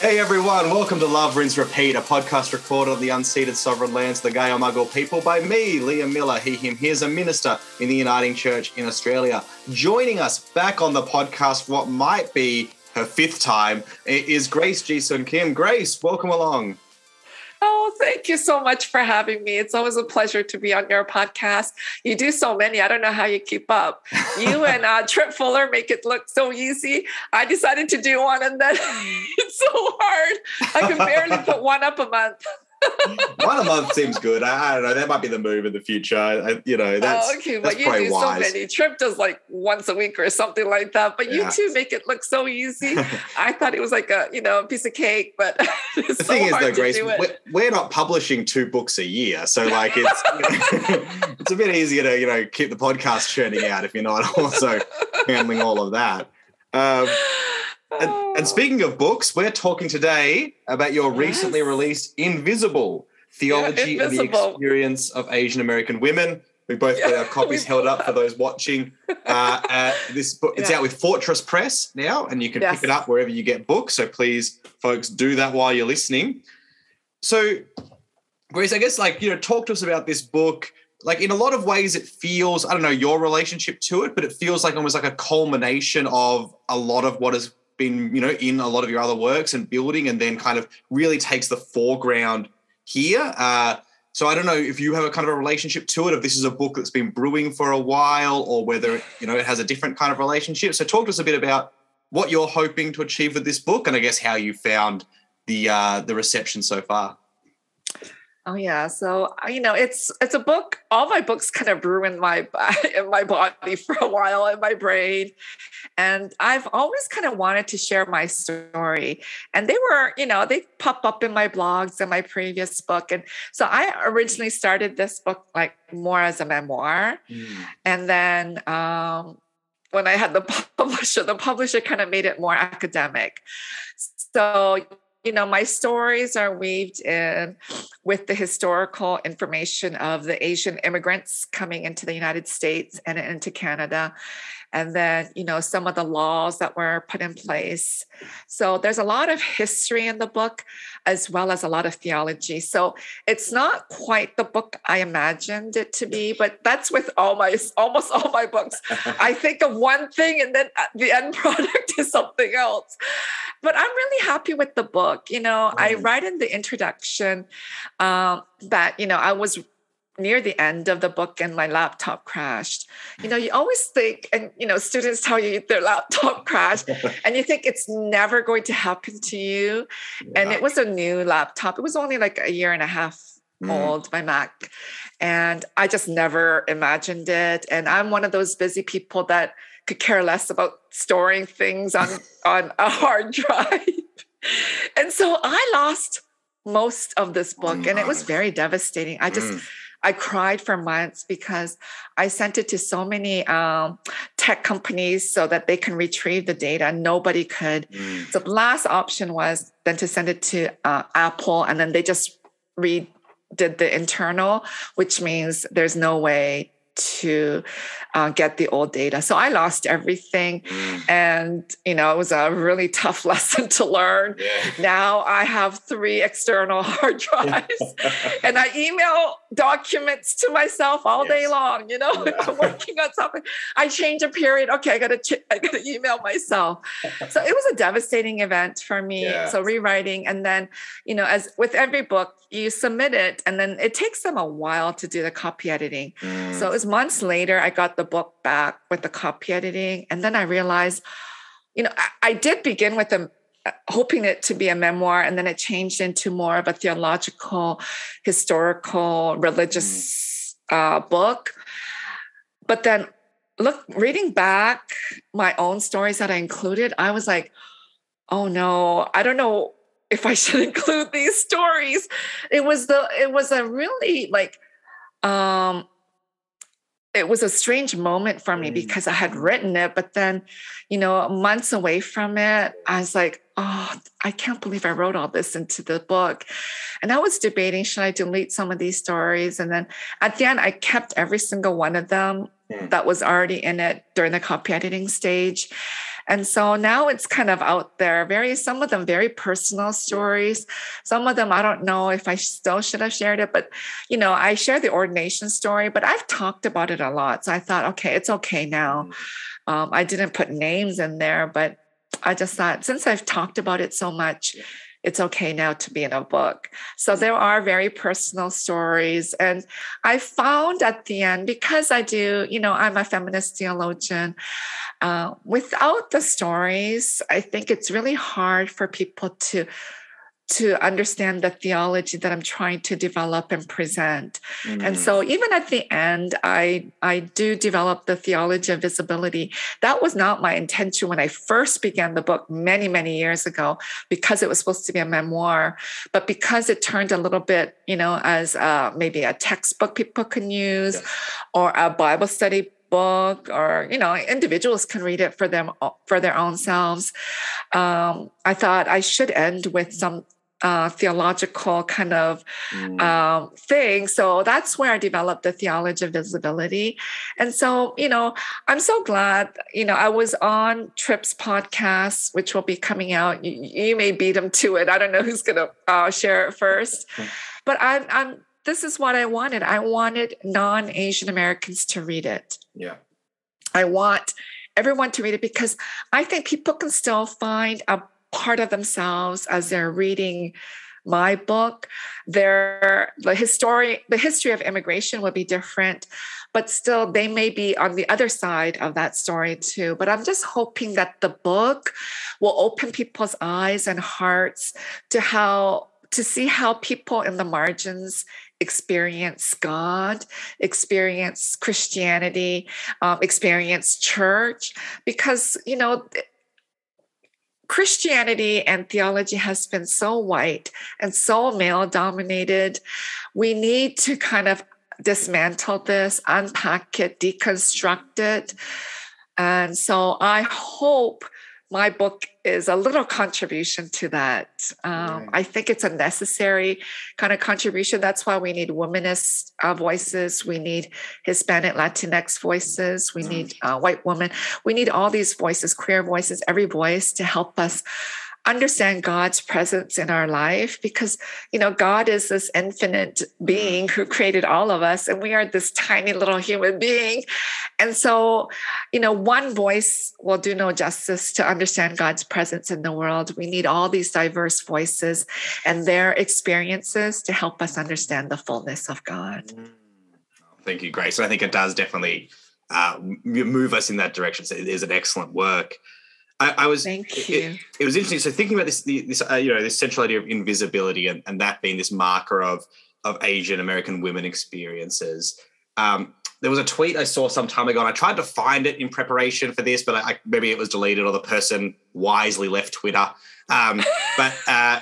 Hey everyone, welcome to Love Rinse Repeat, a podcast recorded on the unceded sovereign lands of the Gayo people by me, Liam Miller, he, him. Here's a minister in the Uniting Church in Australia. Joining us back on the podcast, what might be her fifth time, is Grace Ji-Sun Kim. Grace, welcome along. Oh, thank you so much for having me. It's always a pleasure to be on your podcast. You do so many. I don't know how you keep up. You and uh, Tripp Fuller make it look so easy. I decided to do one, and then it's so hard. I can barely put one up a month. One a month seems good. I, I, don't know. That might be the move in the future. I, you know, that's oh, okay. That's but you do wise. so many. Tripp does like once a week or something like that. But you two make it look so easy. I thought it was like a you know a piece of cake, but the so thing is though, Grace, we're, we're, not publishing two books a year, so like it's it's a bit easier to you know keep the podcast churning out if you're not also handling all of that. Um, and, and, speaking of books, we're talking today about your yes. recently released Invisible Theology yeah, Invisible. and the Experience of Asian American Women. We both yeah, got our copies held up for those watching. Uh, uh, this book it's yeah. out with Fortress Press now, and you can yes. pick it up wherever you get books. So please, folks, do that while you're listening. So, Grace, I guess like you know, talk to us about this book. Like in a lot of ways, it feels I don't know your relationship to it, but it feels like almost like a culmination of a lot of what has been you know in a lot of your other works and building and then kind of really takes the foreground here. Uh, so i don't know if you have a kind of a relationship to it if this is a book that's been brewing for a while or whether you know it has a different kind of relationship. So talk to us a bit about what you're hoping to achieve with this book and i guess how you found the uh, the reception so far Oh yeah, so uh, you know, it's it's a book. All my books kind of brew in my in my body for a while in my brain, and I've always kind of wanted to share my story. And they were, you know, they pop up in my blogs and my previous book, and so I originally started this book like more as a memoir, mm. and then um, when I had the publisher, the publisher kind of made it more academic. So you know, my stories are weaved in with the historical information of the Asian immigrants coming into the United States and into Canada and then you know some of the laws that were put in place. So there's a lot of history in the book as well as a lot of theology. So it's not quite the book i imagined it to be but that's with all my almost all my books. I think of one thing and then uh, the end product is something else. But i'm really happy with the book you know. I write in the introduction um, that you know i was near the end of the book and my laptop crashed. You know, you always think, and you know, students tell you their laptop crashed, and you think it's never going to happen to you. Yeah. And it was a new laptop. It was only like a year and a half mm. old, my Mac. And I just never imagined it. And I'm one of those busy people that could care less about storing things on, on a hard drive. and so I lost most of this book oh and it was very devastating. I just mm I cried for months because I sent it to so many um, tech companies so that they can retrieve the data. Nobody could. Mm. So the last option was then to send it to uh, Apple, and then they just redid the internal, which means there's no way to uh, get the old data. So I lost everything. Mm. And, you know, it was a really tough lesson to learn. Yeah. Now I have three external hard drives and I email documents to myself all yes. day long, you know, yeah. I'm working on something. I change a period. Okay, I gotta, ch- I gotta email myself. so it was a devastating event for me. Yeah. So rewriting. And then, you know, as with every book, you submit it and then it takes them a while to do the copy editing. Mm. So it was months later, I got the book back with the copy editing. And then I realized, you know, I, I did begin with a uh, hoping it to be a memoir and then it changed into more of a theological historical religious mm. uh, book but then look reading back my own stories that i included i was like oh no i don't know if I should include these stories. It was the it was a really like um it was a strange moment for me mm. because I had written it, but then, you know, months away from it, I was like, oh, I can't believe I wrote all this into the book. And I was debating, should I delete some of these stories? And then at the end, I kept every single one of them mm. that was already in it during the copy editing stage. And so now it's kind of out there, very, some of them very personal stories. Some of them, I don't know if I still should have shared it, but, you know, I share the ordination story, but I've talked about it a lot. So I thought, okay, it's okay now. Mm. Um, I didn't put names in there, but I just thought since I've talked about it so much, it's okay now to be in a book. So there are very personal stories. And I found at the end, because I do, you know, I'm a feminist theologian, uh, without the stories, I think it's really hard for people to to understand the theology that I'm trying to develop and present. Mm-hmm. And so mm. even at the end, I I do develop the theology of visibility. That was not my intention when I first began the book many, many years ago, because it was supposed to be a memoir. But because it turned a little bit, you know, as uh, maybe a textbook people can use yes. or a Bible study book or you know individuals can read it for them for their own selves um, i thought i should end with some uh, theological kind of mm. um, thing. So that's where I developed the theology of visibility. And so, you know, I'm so glad, you know, I was on Tripp's podcast, which will be coming out. You, you may beat him to it. I don't know who's going to uh, share it first. But I'm, I'm, this is what I wanted. I wanted non Asian Americans to read it. Yeah. I want everyone to read it because I think people can still find a part of themselves as they're reading my book. Their the history the history of immigration will be different but still they may be on the other side of that story too. But i'm just hoping that the book will open people's eyes and hearts to how to see how people in the margins experience God, experience Christianity, um, experience church, because you know Christianity and theology has been so white and so male dominated. We need to kind of dismantle this, unpack it, deconstruct it. And so I hope my book is a little contribution to that. Um, I think it's a necessary kind of contribution. That's why we need womanist uh, voices. We need Hispanic, Latinx voices. We need uh, white women. We need all these voices, queer voices, every voice to help us understand God's presence in our life because, you know, God is this infinite being who created all of us, and we are this tiny little human being. And so, you know, one voice will do no justice to understand God's presence in the world. We need all these diverse voices and their experiences to help us understand the fullness of God. Mm. Thank you, Grace. I think it does definitely uh, move us in that direction. So it is an excellent work. I, I was. Thank you. It, it, was interesting. So thinking about this, this uh, you know, this central idea of invisibility, and, and that being this marker of of Asian American women experiences. Um, there was a tweet I saw some time ago, and I tried to find it in preparation for this, but I, maybe it was deleted or the person wisely left Twitter. Um, but uh,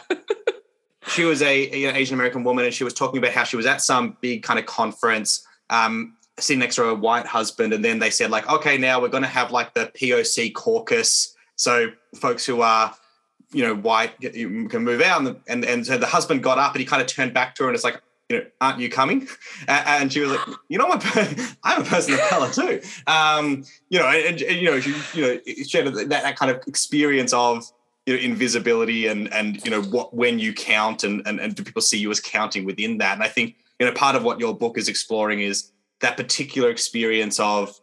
she was a, a, Asian American woman, and she was talking about how she was at some big kind of conference. Um, sitting next to her white husband, and then they said like, okay, now we're going to have like the POC caucus so folks who are, you know, white you can move out. And, and, and so the husband got up and he kind of turned back to her and it's like, you know, aren't you coming? And she was like, you know, I'm a, I'm a person of color too. Um, you know, and, and, you know, she, you know, she had that, that kind of experience of, you know, invisibility and, and, you know, what, when you count and, and, and do people see you as counting within that? And I think, you know, part of what your book is exploring is that particular experience of,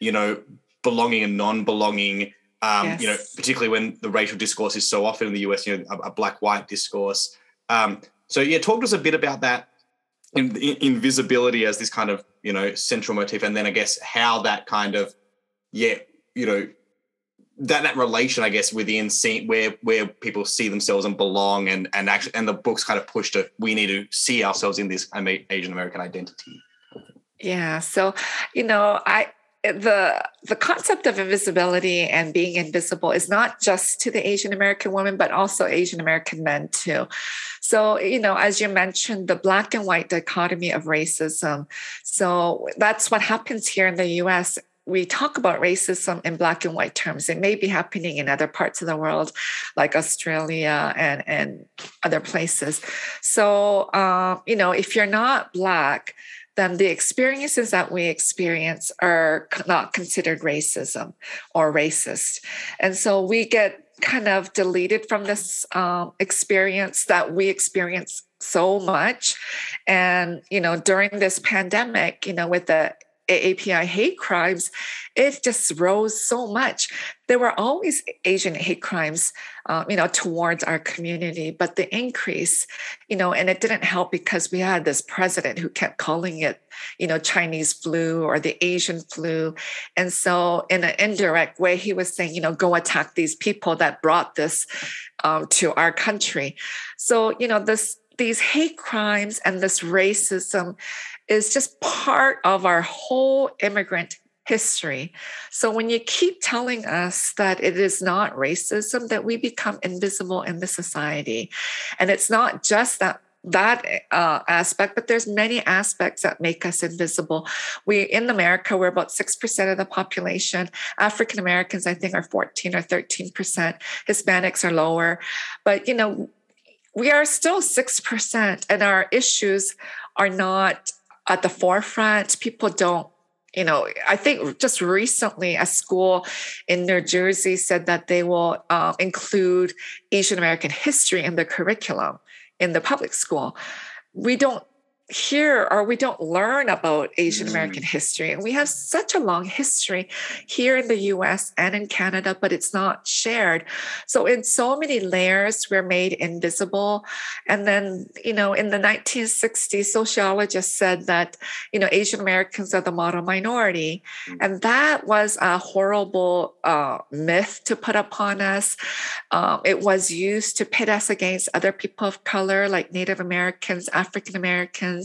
you know, belonging and non-belonging um, yes. You know, particularly when the racial discourse is so often in the US, you know, a, a black-white discourse. Um, so yeah, talk to us a bit about that in, in, invisibility as this kind of you know central motif, and then I guess how that kind of yeah, you know, that that relation, I guess, within seeing where where people see themselves and belong, and and actually, and the books kind of push to we need to see ourselves in this Asian American identity. Yeah. So, you know, I the the concept of invisibility and being invisible is not just to the Asian American woman, but also Asian American men too. So, you know, as you mentioned, the black and white dichotomy of racism. So that's what happens here in the US. We talk about racism in black and white terms. It may be happening in other parts of the world, like Australia and, and other places. So, um, you know, if you're not black, then the experiences that we experience are not considered racism or racist. And so we get kind of deleted from this um, experience that we experience so much. And, you know, during this pandemic, you know, with the AAPI hate crimes, it just rose so much. There were always Asian hate crimes, um, you know, towards our community, but the increase, you know, and it didn't help because we had this president who kept calling it, you know, Chinese flu or the Asian flu. And so, in an indirect way, he was saying, you know, go attack these people that brought this um, to our country. So, you know, this these hate crimes and this racism is just part of our whole immigrant history. So when you keep telling us that it is not racism, that we become invisible in the society. And it's not just that that uh, aspect, but there's many aspects that make us invisible. We in America, we're about six percent of the population. African Americans, I think, are 14 or 13 percent. Hispanics are lower, but you know, we are still six percent, and our issues are not at the forefront. People don't you know, I think just recently a school in New Jersey said that they will uh, include Asian American history in the curriculum in the public school. We don't hear or we don't learn about Asian American mm. history. And we have such a long history here in the US and in Canada, but it's not shared. So, in so many layers, we're made invisible. And then, you know, in the 1960s, sociologists said that, you know, Asian Americans are the model minority. Mm. And that was a horrible uh, myth to put upon us. Um, it was used to pit us against other people of color like Native Americans, African Americans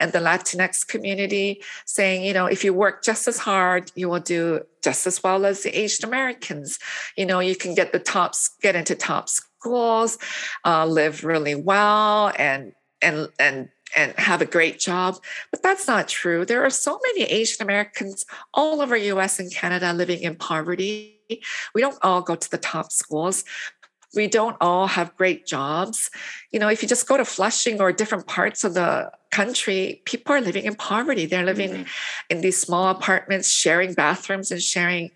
and the Latinx community, saying, you know, if you work just as hard, you will do just as well as the Asian Americans. You know, you can get the tops, get into top schools, uh, live really well, and and and and have a great job. But that's not true. There are so many Asian Americans all over US and Canada living in poverty. We don't all go to the top schools. We don't all have great jobs. You know, if you just go to Flushing or different parts of the country, people are living in poverty. They're living mm-hmm. in these small apartments, sharing bathrooms and sharing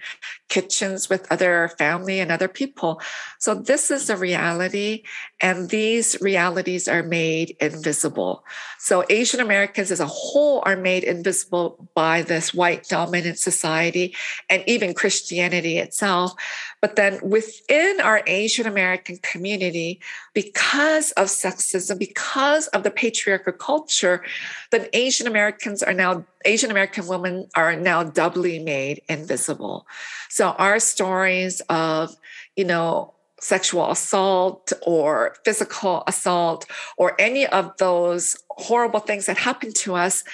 kitchens with other family and other people. So, this is a reality, and these realities are made invisible. So, Asian Americans as a whole are made invisible by this white dominant society and even Christianity itself. But then within our Asian American community, because of sexism, because of the patriarchal culture, that Asian Americans are now, Asian American women are now doubly made invisible. So our stories of, you know, sexual assault or physical assault or any of those horrible things that happen to us,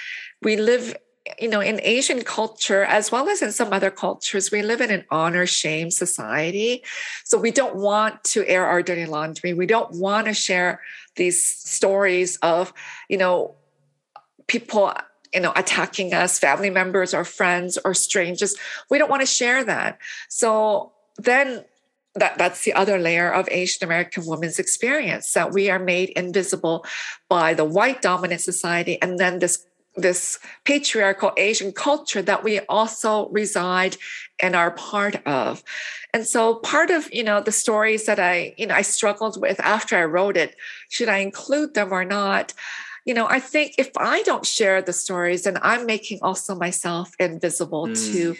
we live you know, in Asian culture, as well as in some other cultures, we live in an honor shame society. So we don't want to air our dirty laundry. We don't want to share these stories of, you know, people, you know, attacking us, family members or friends or strangers. We don't want to share that. So then that, that's the other layer of Asian American women's experience that we are made invisible by the white dominant society and then this this patriarchal Asian culture that we also reside and are part of. And so part of, you know, the stories that I, you know, I struggled with after I wrote it, should I include them or not? You know, I think if I don't share the stories, then I'm making also myself invisible mm. to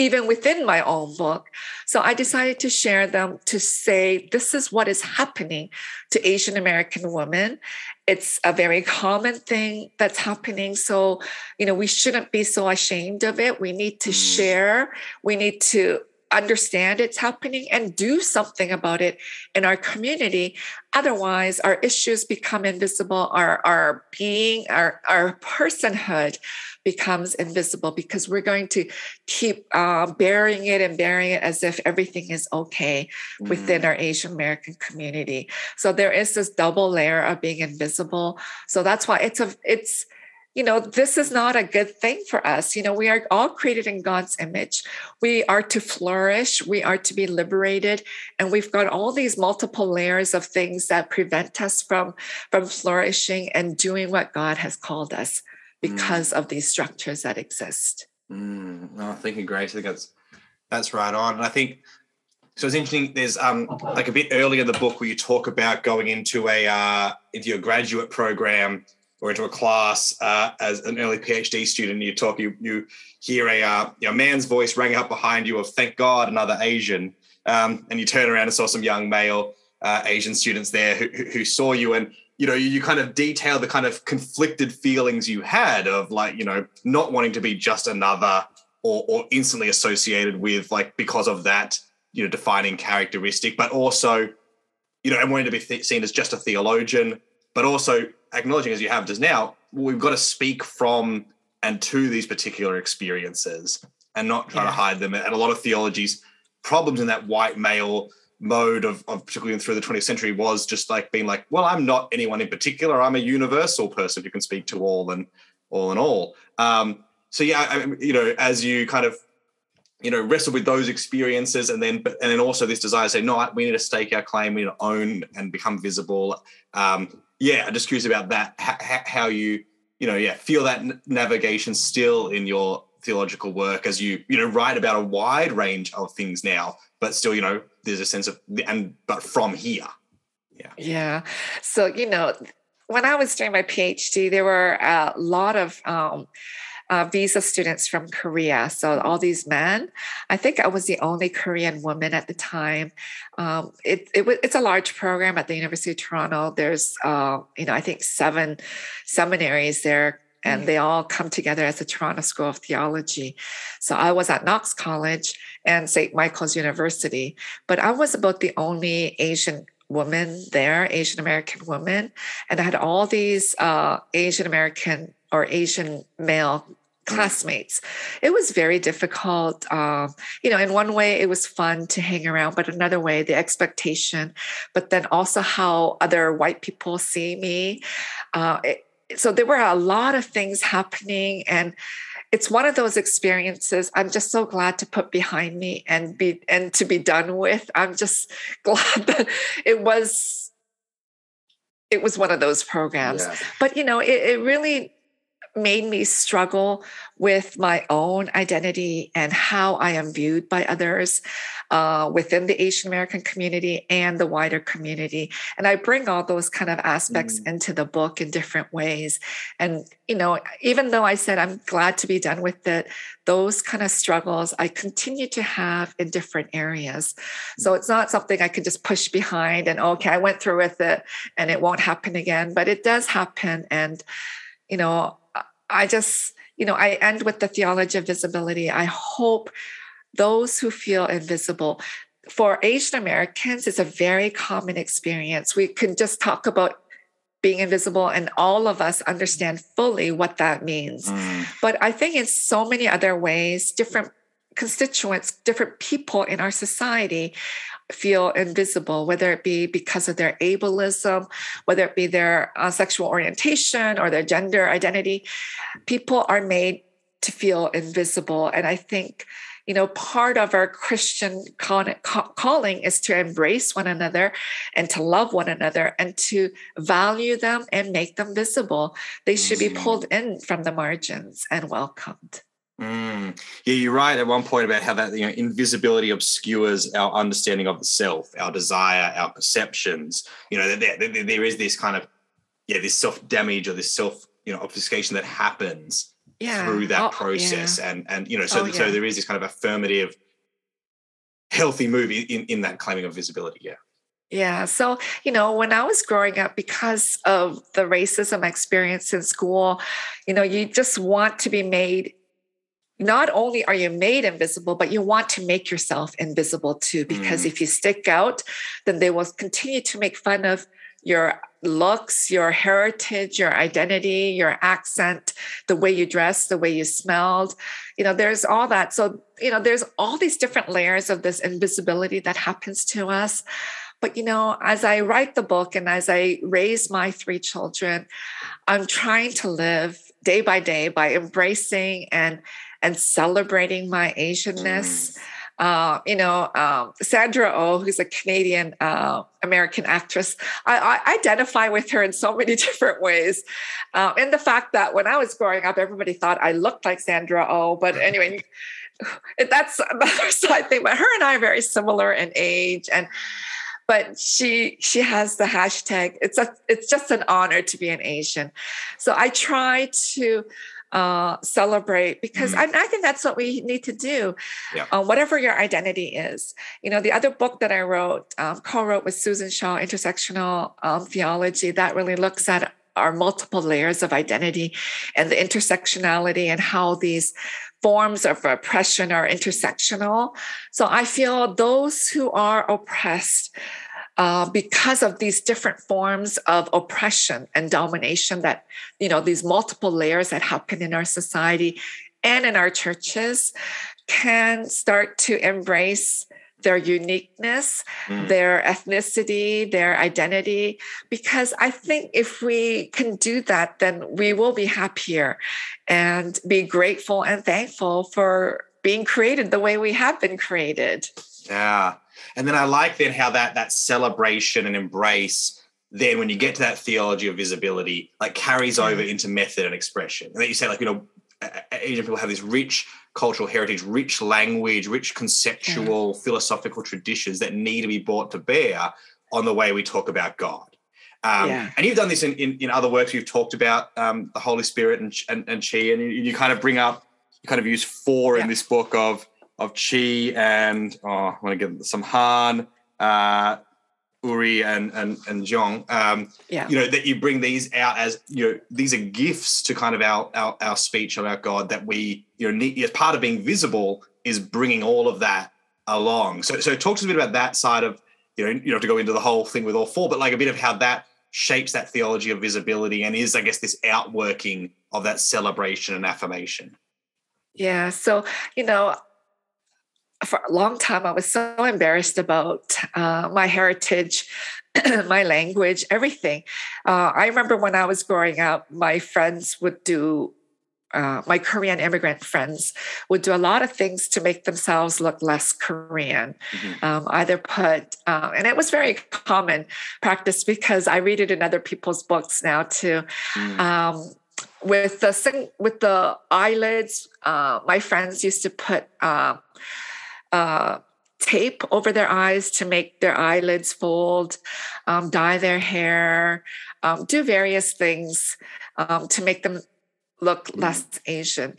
even within my own book. So I decided to share them to say this is what is happening to Asian American women. It's a very common thing that's happening. So, you know, we shouldn't be so ashamed of it. We need to mm. share, we need to understand it's happening and do something about it in our community. Otherwise, our issues become invisible, our, our being, our, our personhood becomes invisible because we're going to keep uh, burying it and burying it as if everything is okay mm. within our Asian American community. So there is this double layer of being invisible. So that's why it's a it's you know, this is not a good thing for us. You know, we are all created in God's image. We are to flourish, we are to be liberated, and we've got all these multiple layers of things that prevent us from from flourishing and doing what God has called us because mm. of these structures that exist. Mm. No, I think Grace. I think that's that's right on. And I think so. It's interesting. There's um like a bit earlier in the book where you talk about going into a uh, into your graduate program or into a class uh, as an early PhD student. You talk. You you hear a uh, you know, man's voice rang out behind you of "Thank God, another Asian," um, and you turn around and saw some young male uh, Asian students there who, who saw you and you know, you, you kind of detail the kind of conflicted feelings you had of like, you know, not wanting to be just another or, or instantly associated with like because of that, you know, defining characteristic, but also, you know, and wanting to be th- seen as just a theologian, but also acknowledging as you have just now, we've got to speak from and to these particular experiences and not try yeah. to hide them. And a lot of theologies problems in that white male mode of, of particularly through the 20th century was just like being like well i'm not anyone in particular i'm a universal person who can speak to all and all and all um, so yeah I, you know as you kind of you know wrestle with those experiences and then but and then also this desire to say no we need to stake our claim we need to own and become visible. Um, yeah i'm just curious about that. How, how you you know yeah feel that navigation still in your theological work as you you know write about a wide range of things now but still you know there's a sense of and but from here. Yeah. Yeah. So you know when i was doing my phd there were a lot of um, uh, visa students from Korea. So all these men, I think I was the only Korean woman at the time. Um, it, it, it's a large program at the University of Toronto. There's, uh, you know, I think seven seminaries there and mm. they all come together as the Toronto School of Theology. So I was at Knox College and St. Michael's University, but I was about the only Asian woman there, Asian American woman, and I had all these uh, Asian American or Asian male. Classmates. It was very difficult. Um, you know, in one way, it was fun to hang around, but another way, the expectation, but then also how other white people see me. Uh, it, so there were a lot of things happening and it's one of those experiences i'm just so glad to put behind me and be and to be done with i'm just glad that it was it was one of those programs yeah. but you know it, it really made me struggle with my own identity and how I am viewed by others uh, within the Asian American community and the wider community. And I bring all those kind of aspects mm. into the book in different ways. And, you know, even though I said I'm glad to be done with it, those kind of struggles I continue to have in different areas. So it's not something I can just push behind and, okay, I went through with it and it won't happen again, but it does happen. And, you know, I just, you know, I end with the theology of visibility. I hope those who feel invisible, for Asian Americans, it's a very common experience. We can just talk about being invisible and all of us understand fully what that means. Mm. But I think in so many other ways, different constituents, different people in our society feel invisible, whether it be because of their ableism, whether it be their uh, sexual orientation or their gender identity. People are made to feel invisible. And I think, you know, part of our Christian calling is to embrace one another and to love one another and to value them and make them visible. They should be mm. pulled in from the margins and welcomed. Mm. Yeah, you're right at one point about how that you know invisibility obscures our understanding of the self, our desire, our perceptions. You know, there, there, there is this kind of yeah, this self damage or this self you know obfuscation that happens yeah. through that oh, process, yeah. and and you know, so oh, so there is this kind of affirmative, healthy move in in that claiming of visibility. Yeah. Yeah. So, you know, when I was growing up, because of the racism experience in school, you know, you just want to be made not only are you made invisible, but you want to make yourself invisible too. Because mm. if you stick out, then they will continue to make fun of your looks, your heritage, your identity, your accent, the way you dress, the way you smelled. You know, there's all that. So, you know, there's all these different layers of this invisibility that happens to us. But, you know, as I write the book and as I raise my three children, I'm trying to live day by day by embracing and and celebrating my Asianness. Mm. uh, you know, um, Sandra Oh, who's a Canadian uh, American actress, I, I, identify with her in so many different ways. Uh, and the fact that when I was growing up, everybody thought I looked like Sandra Oh. But anyway, that's another side thing. But her and I are very similar in age, and but she she has the hashtag. It's a it's just an honor to be an Asian. So I try to uh, celebrate because mm-hmm. I, I, think that's what we need to do, yeah. uh, whatever your identity is. You know, the other book that I wrote, um, co-wrote with Susan Shaw, Intersectional um, Theology, that really looks at our multiple layers of identity and the intersectionality and how these forms of oppression are intersectional. So I feel those who are oppressed uh, because of these different forms of oppression and domination that, you know, these multiple layers that happen in our society and in our churches can start to embrace their uniqueness, mm. their ethnicity, their identity. Because I think if we can do that, then we will be happier and be grateful and thankful for being created the way we have been created. Yeah. And then I like then how that that celebration and embrace then when you get to that theology of visibility like carries over into method and expression. And that you say like you know Asian people have this rich cultural heritage, rich language, rich conceptual, yeah. philosophical traditions that need to be brought to bear on the way we talk about God. Um, yeah. And you've done this in, in, in, other works. You've talked about um, the Holy Spirit and, and, and Chi, and you, you, kind of bring up, you kind of use four yeah. in this book of of Chi and oh, I want to give some Han, uh, Uri, and and and Jong. Um, yeah. You know that you bring these out as you know these are gifts to kind of our our, our speech about God that we you know need, as part of being visible is bringing all of that along. So so talk to us a bit about that side of you know you have to go into the whole thing with all four, but like a bit of how that shapes that theology of visibility and is I guess this outworking of that celebration and affirmation. Yeah. So, you know, for a long time, I was so embarrassed about uh, my heritage, my language, everything. Uh, I remember when I was growing up, my friends would do, uh, my Korean immigrant friends would do a lot of things to make themselves look less Korean. Mm-hmm. Um, either put, uh, and it was very common practice because I read it in other people's books now too. Mm. Um, with the with the eyelids, uh, my friends used to put uh, tape over their eyes to make their eyelids fold, um, dye their hair, um, do various things um, to make them look mm. less Asian.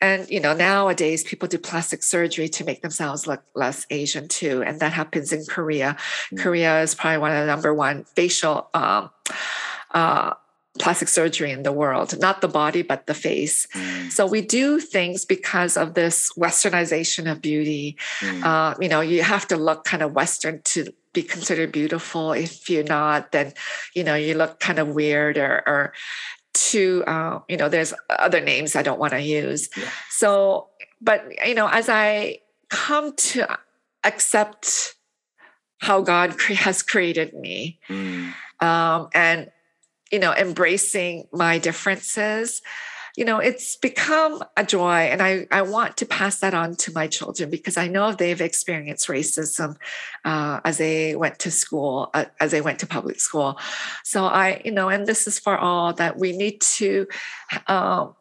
And you know, nowadays people do plastic surgery to make themselves look less Asian too, and that happens in Korea. Mm. Korea is probably one of the number one facial um, uh, plastic surgery in the world, not the body, but the face. Mm. So we do things because of this westernization of beauty. Mm. Uh, you know, you have to look kind of Western to be considered beautiful. If you're not, then, you know, you look kind of weird or, or to, uh, you know, there's other names I don't want to use. Yeah. So, but, you know, as I come to accept how God has created me, mm. um, and you know, embracing my differences, you know, it's become a joy. And I, I want to pass that on to my children because I know they've experienced racism uh, as they went to school, uh, as they went to public school. So I, you know, and this is for all that we need to um,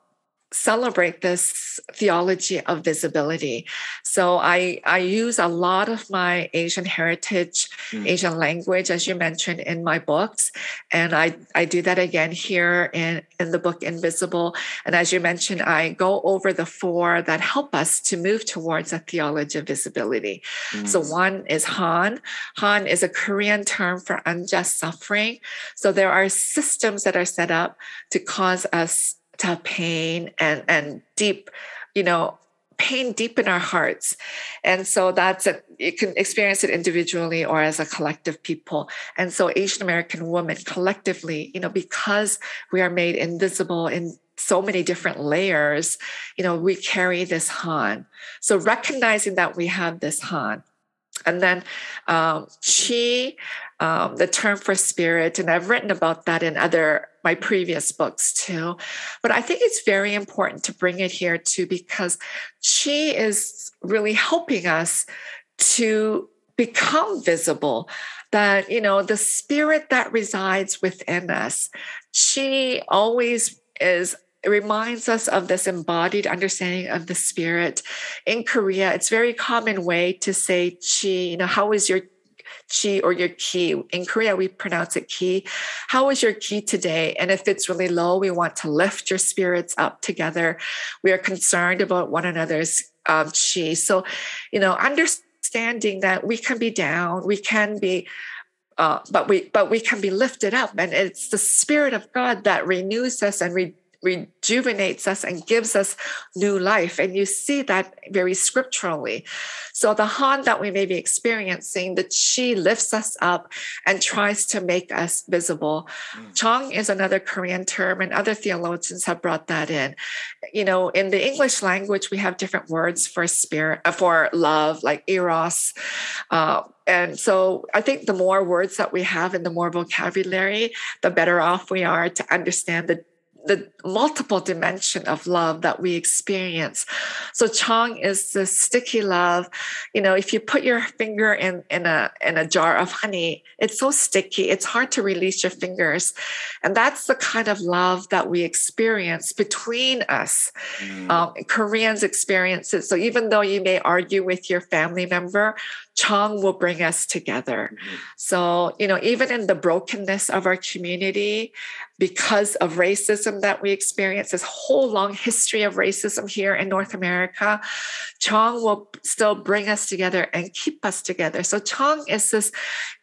celebrate this theology of visibility. So I, I use a lot of my Asian heritage, mm. Asian language, as you mentioned in my books. And I, I do that again here in, in the book Invisible. And as you mentioned, I go over the four that help us to move towards a theology of visibility. Mm. So one is Han. Han is a Korean term for unjust suffering. So there are systems that are set up to cause us have pain and and deep, you know, pain deep in our hearts. And so that's a, you can experience it individually or as a collective people. And so Asian American women collectively, you know, because we are made invisible in so many different layers, you know, we carry this Han. So recognizing that we have this Han And then um, chi, um, the term for spirit, and I've written about that in other my previous books too. But I think it's very important to bring it here too because chi is really helping us to become visible. That you know the spirit that resides within us. Chi always is it reminds us of this embodied understanding of the spirit. In Korea, it's very common way to say chi, you know, how is your chi or your ki? In Korea, we pronounce it ki. How is your ki today? And if it's really low, we want to lift your spirits up together. We are concerned about one another's um, chi. So, you know, understanding that we can be down, we can be uh, but we but we can be lifted up and it's the spirit of god that renews us and re- rejuvenates us and gives us new life. And you see that very scripturally. So the Han that we may be experiencing, the Chi lifts us up and tries to make us visible. Mm. Chong is another Korean term, and other theologians have brought that in. You know, in the English language, we have different words for spirit, uh, for love, like eros. Uh, and so I think the more words that we have and the more vocabulary, the better off we are to understand the the multiple dimension of love that we experience. So Chong is the sticky love. You know, if you put your finger in, in a in a jar of honey, it's so sticky, it's hard to release your fingers. And that's the kind of love that we experience between us. Mm. Um, Koreans experience it. So even though you may argue with your family member, Chong will bring us together. Mm-hmm. So, you know, even in the brokenness of our community, because of racism that we experience, this whole long history of racism here in North America, Chong will still bring us together and keep us together. So, Chong is this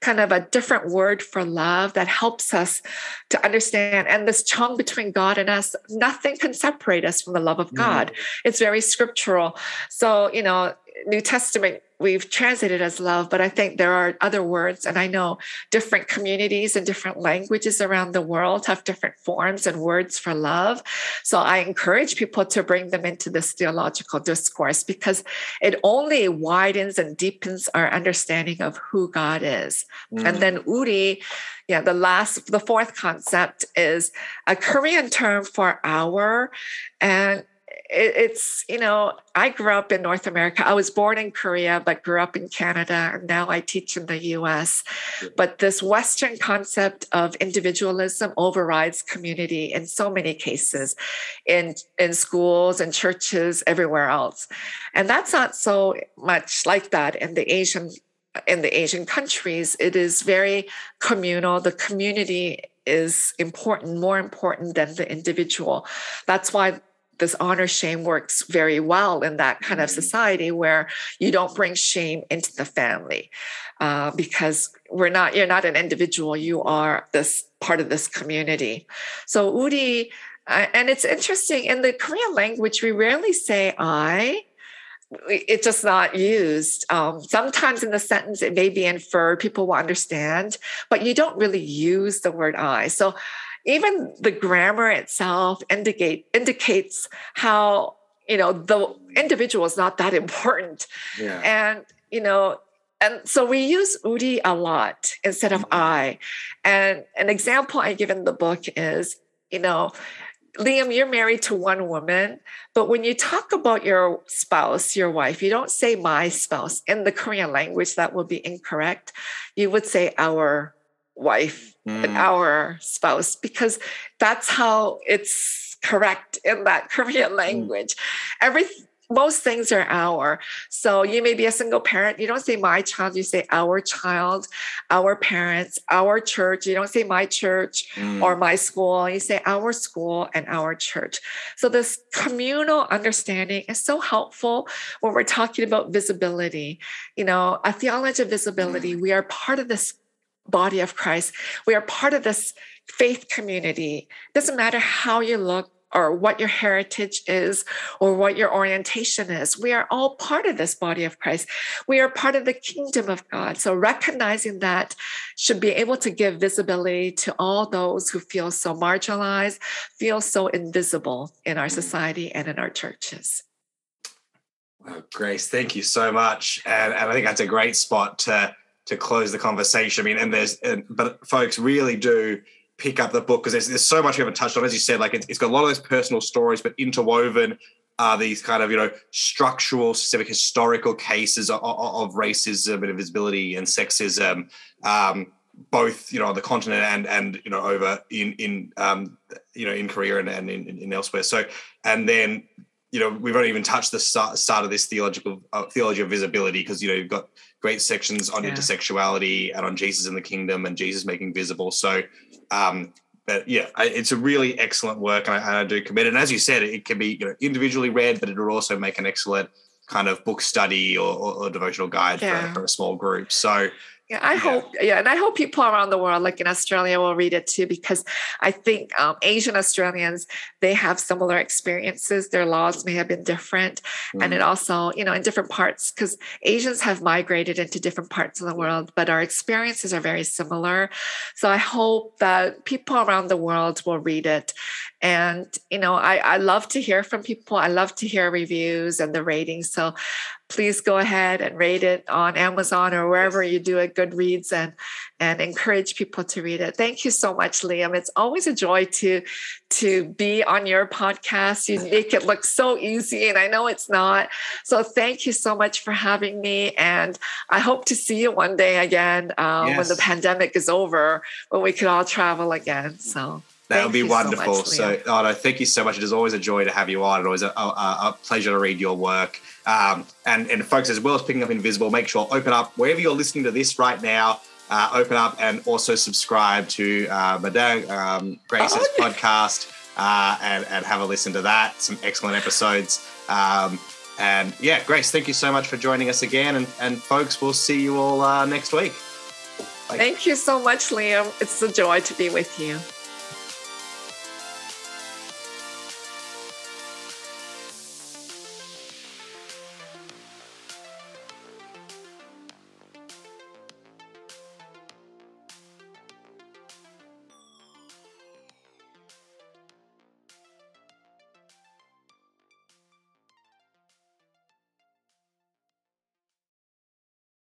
kind of a different word for love that helps us to understand. And this Chong between God and us, nothing can separate us from the love of God. Mm. It's very scriptural. So, you know, New Testament we've translated as love, but I think there are other words. And I know different communities and different languages around the world have different forms and words for love. So I encourage people to bring them into this theological discourse because it only widens and deepens our understanding of who God is. Mm. And then Uri, yeah, the last, the fourth concept is a Korean term for our. And it's you know i grew up in north america. I was born in korea but grew up in canada and now i teach in the us but this western concept of individualism overrides community in so many cases in in schools and churches everywhere else. And that's not so much like that in the asian in the asian countries. It is very communal. The community is important, more important than the individual. That's why this honor shame works very well in that kind of mm-hmm. society where you don't bring shame into the family uh, because we're not you're not an individual you are this part of this community so uri uh, and it's interesting in the korean language we rarely say i it's just not used. Um, sometimes in the sentence, it may be inferred, people will understand, but you don't really use the word I. So even the grammar itself indicate indicates how you know the individual is not that important yeah. and you know and so we use uri a lot instead of mm-hmm. i and an example i give in the book is you know liam you're married to one woman but when you talk about your spouse your wife you don't say my spouse in the korean language that would be incorrect you would say our wife. And our spouse because that's how it's correct in that Korean mm. language. Mm. Every most things are our. So you may be a single parent. You don't say my child, you say our child, our parents, our church. You don't say my church mm. or my school. You say our school and our church. So this communal understanding is so helpful when we're talking about visibility. You know, a theology of visibility, mm. we are part of this body of Christ. We are part of this faith community. It doesn't matter how you look or what your heritage is or what your orientation is. We are all part of this body of Christ. We are part of the kingdom of God. So recognizing that should be able to give visibility to all those who feel so marginalized, feel so invisible in our society and in our churches. Grace, thank you so much, and, and I think that's a great spot to to close the conversation. I mean, and there's, and, but folks really do pick up the book because there's, there's so much we haven't touched on. As you said, like it's, it's got a lot of those personal stories, but interwoven are these kind of you know structural, specific historical cases of, of racism and invisibility and sexism. Um, both you know on the continent and and you know over in in um, you know in Korea and, and in, in elsewhere. So and then you know we've only even touched the start, of this theological uh, theology of visibility because you know you've got great sections on yeah. intersectionality and on Jesus in the kingdom and Jesus making visible. So um, but yeah, it's a really excellent work, and I, and I, do commend it. And as you said, it can be you know individually read, but it will also make an excellent kind of book study or, or, or devotional guide yeah. for, for, a small group. So yeah, I yeah. hope. Yeah, and I hope people around the world, like in Australia, will read it too, because I think um, Asian Australians they have similar experiences. Their laws may have been different, mm. and it mm. also, you know, in different parts, because Asians have migrated into different parts of the world, but our experiences are very similar. So I hope that people around the world will read it. And you know, I I love to hear from people. I love to hear reviews and the ratings. So please go ahead and rate it on Amazon or wherever you do it, Goodreads, and and encourage people to read it. Thank you so much, Liam. It's always a joy to to be on your podcast. You make it look so easy, and I know it's not. So thank you so much for having me, and I hope to see you one day again um, yes. when the pandemic is over, when we can all travel again. So. That would be wonderful. So, much, so oh, no, thank you so much. It is always a joy to have you on. It's always a, a, a pleasure to read your work. Um, and, and folks, as well as picking up Invisible, make sure open up wherever you're listening to this right now. Uh, open up and also subscribe to uh, Madang um, Grace's oh, podcast uh, and, and have a listen to that. Some excellent episodes. Um, and yeah, Grace, thank you so much for joining us again. And, and folks, we'll see you all uh, next week. Thank you so much, Liam. It's a joy to be with you.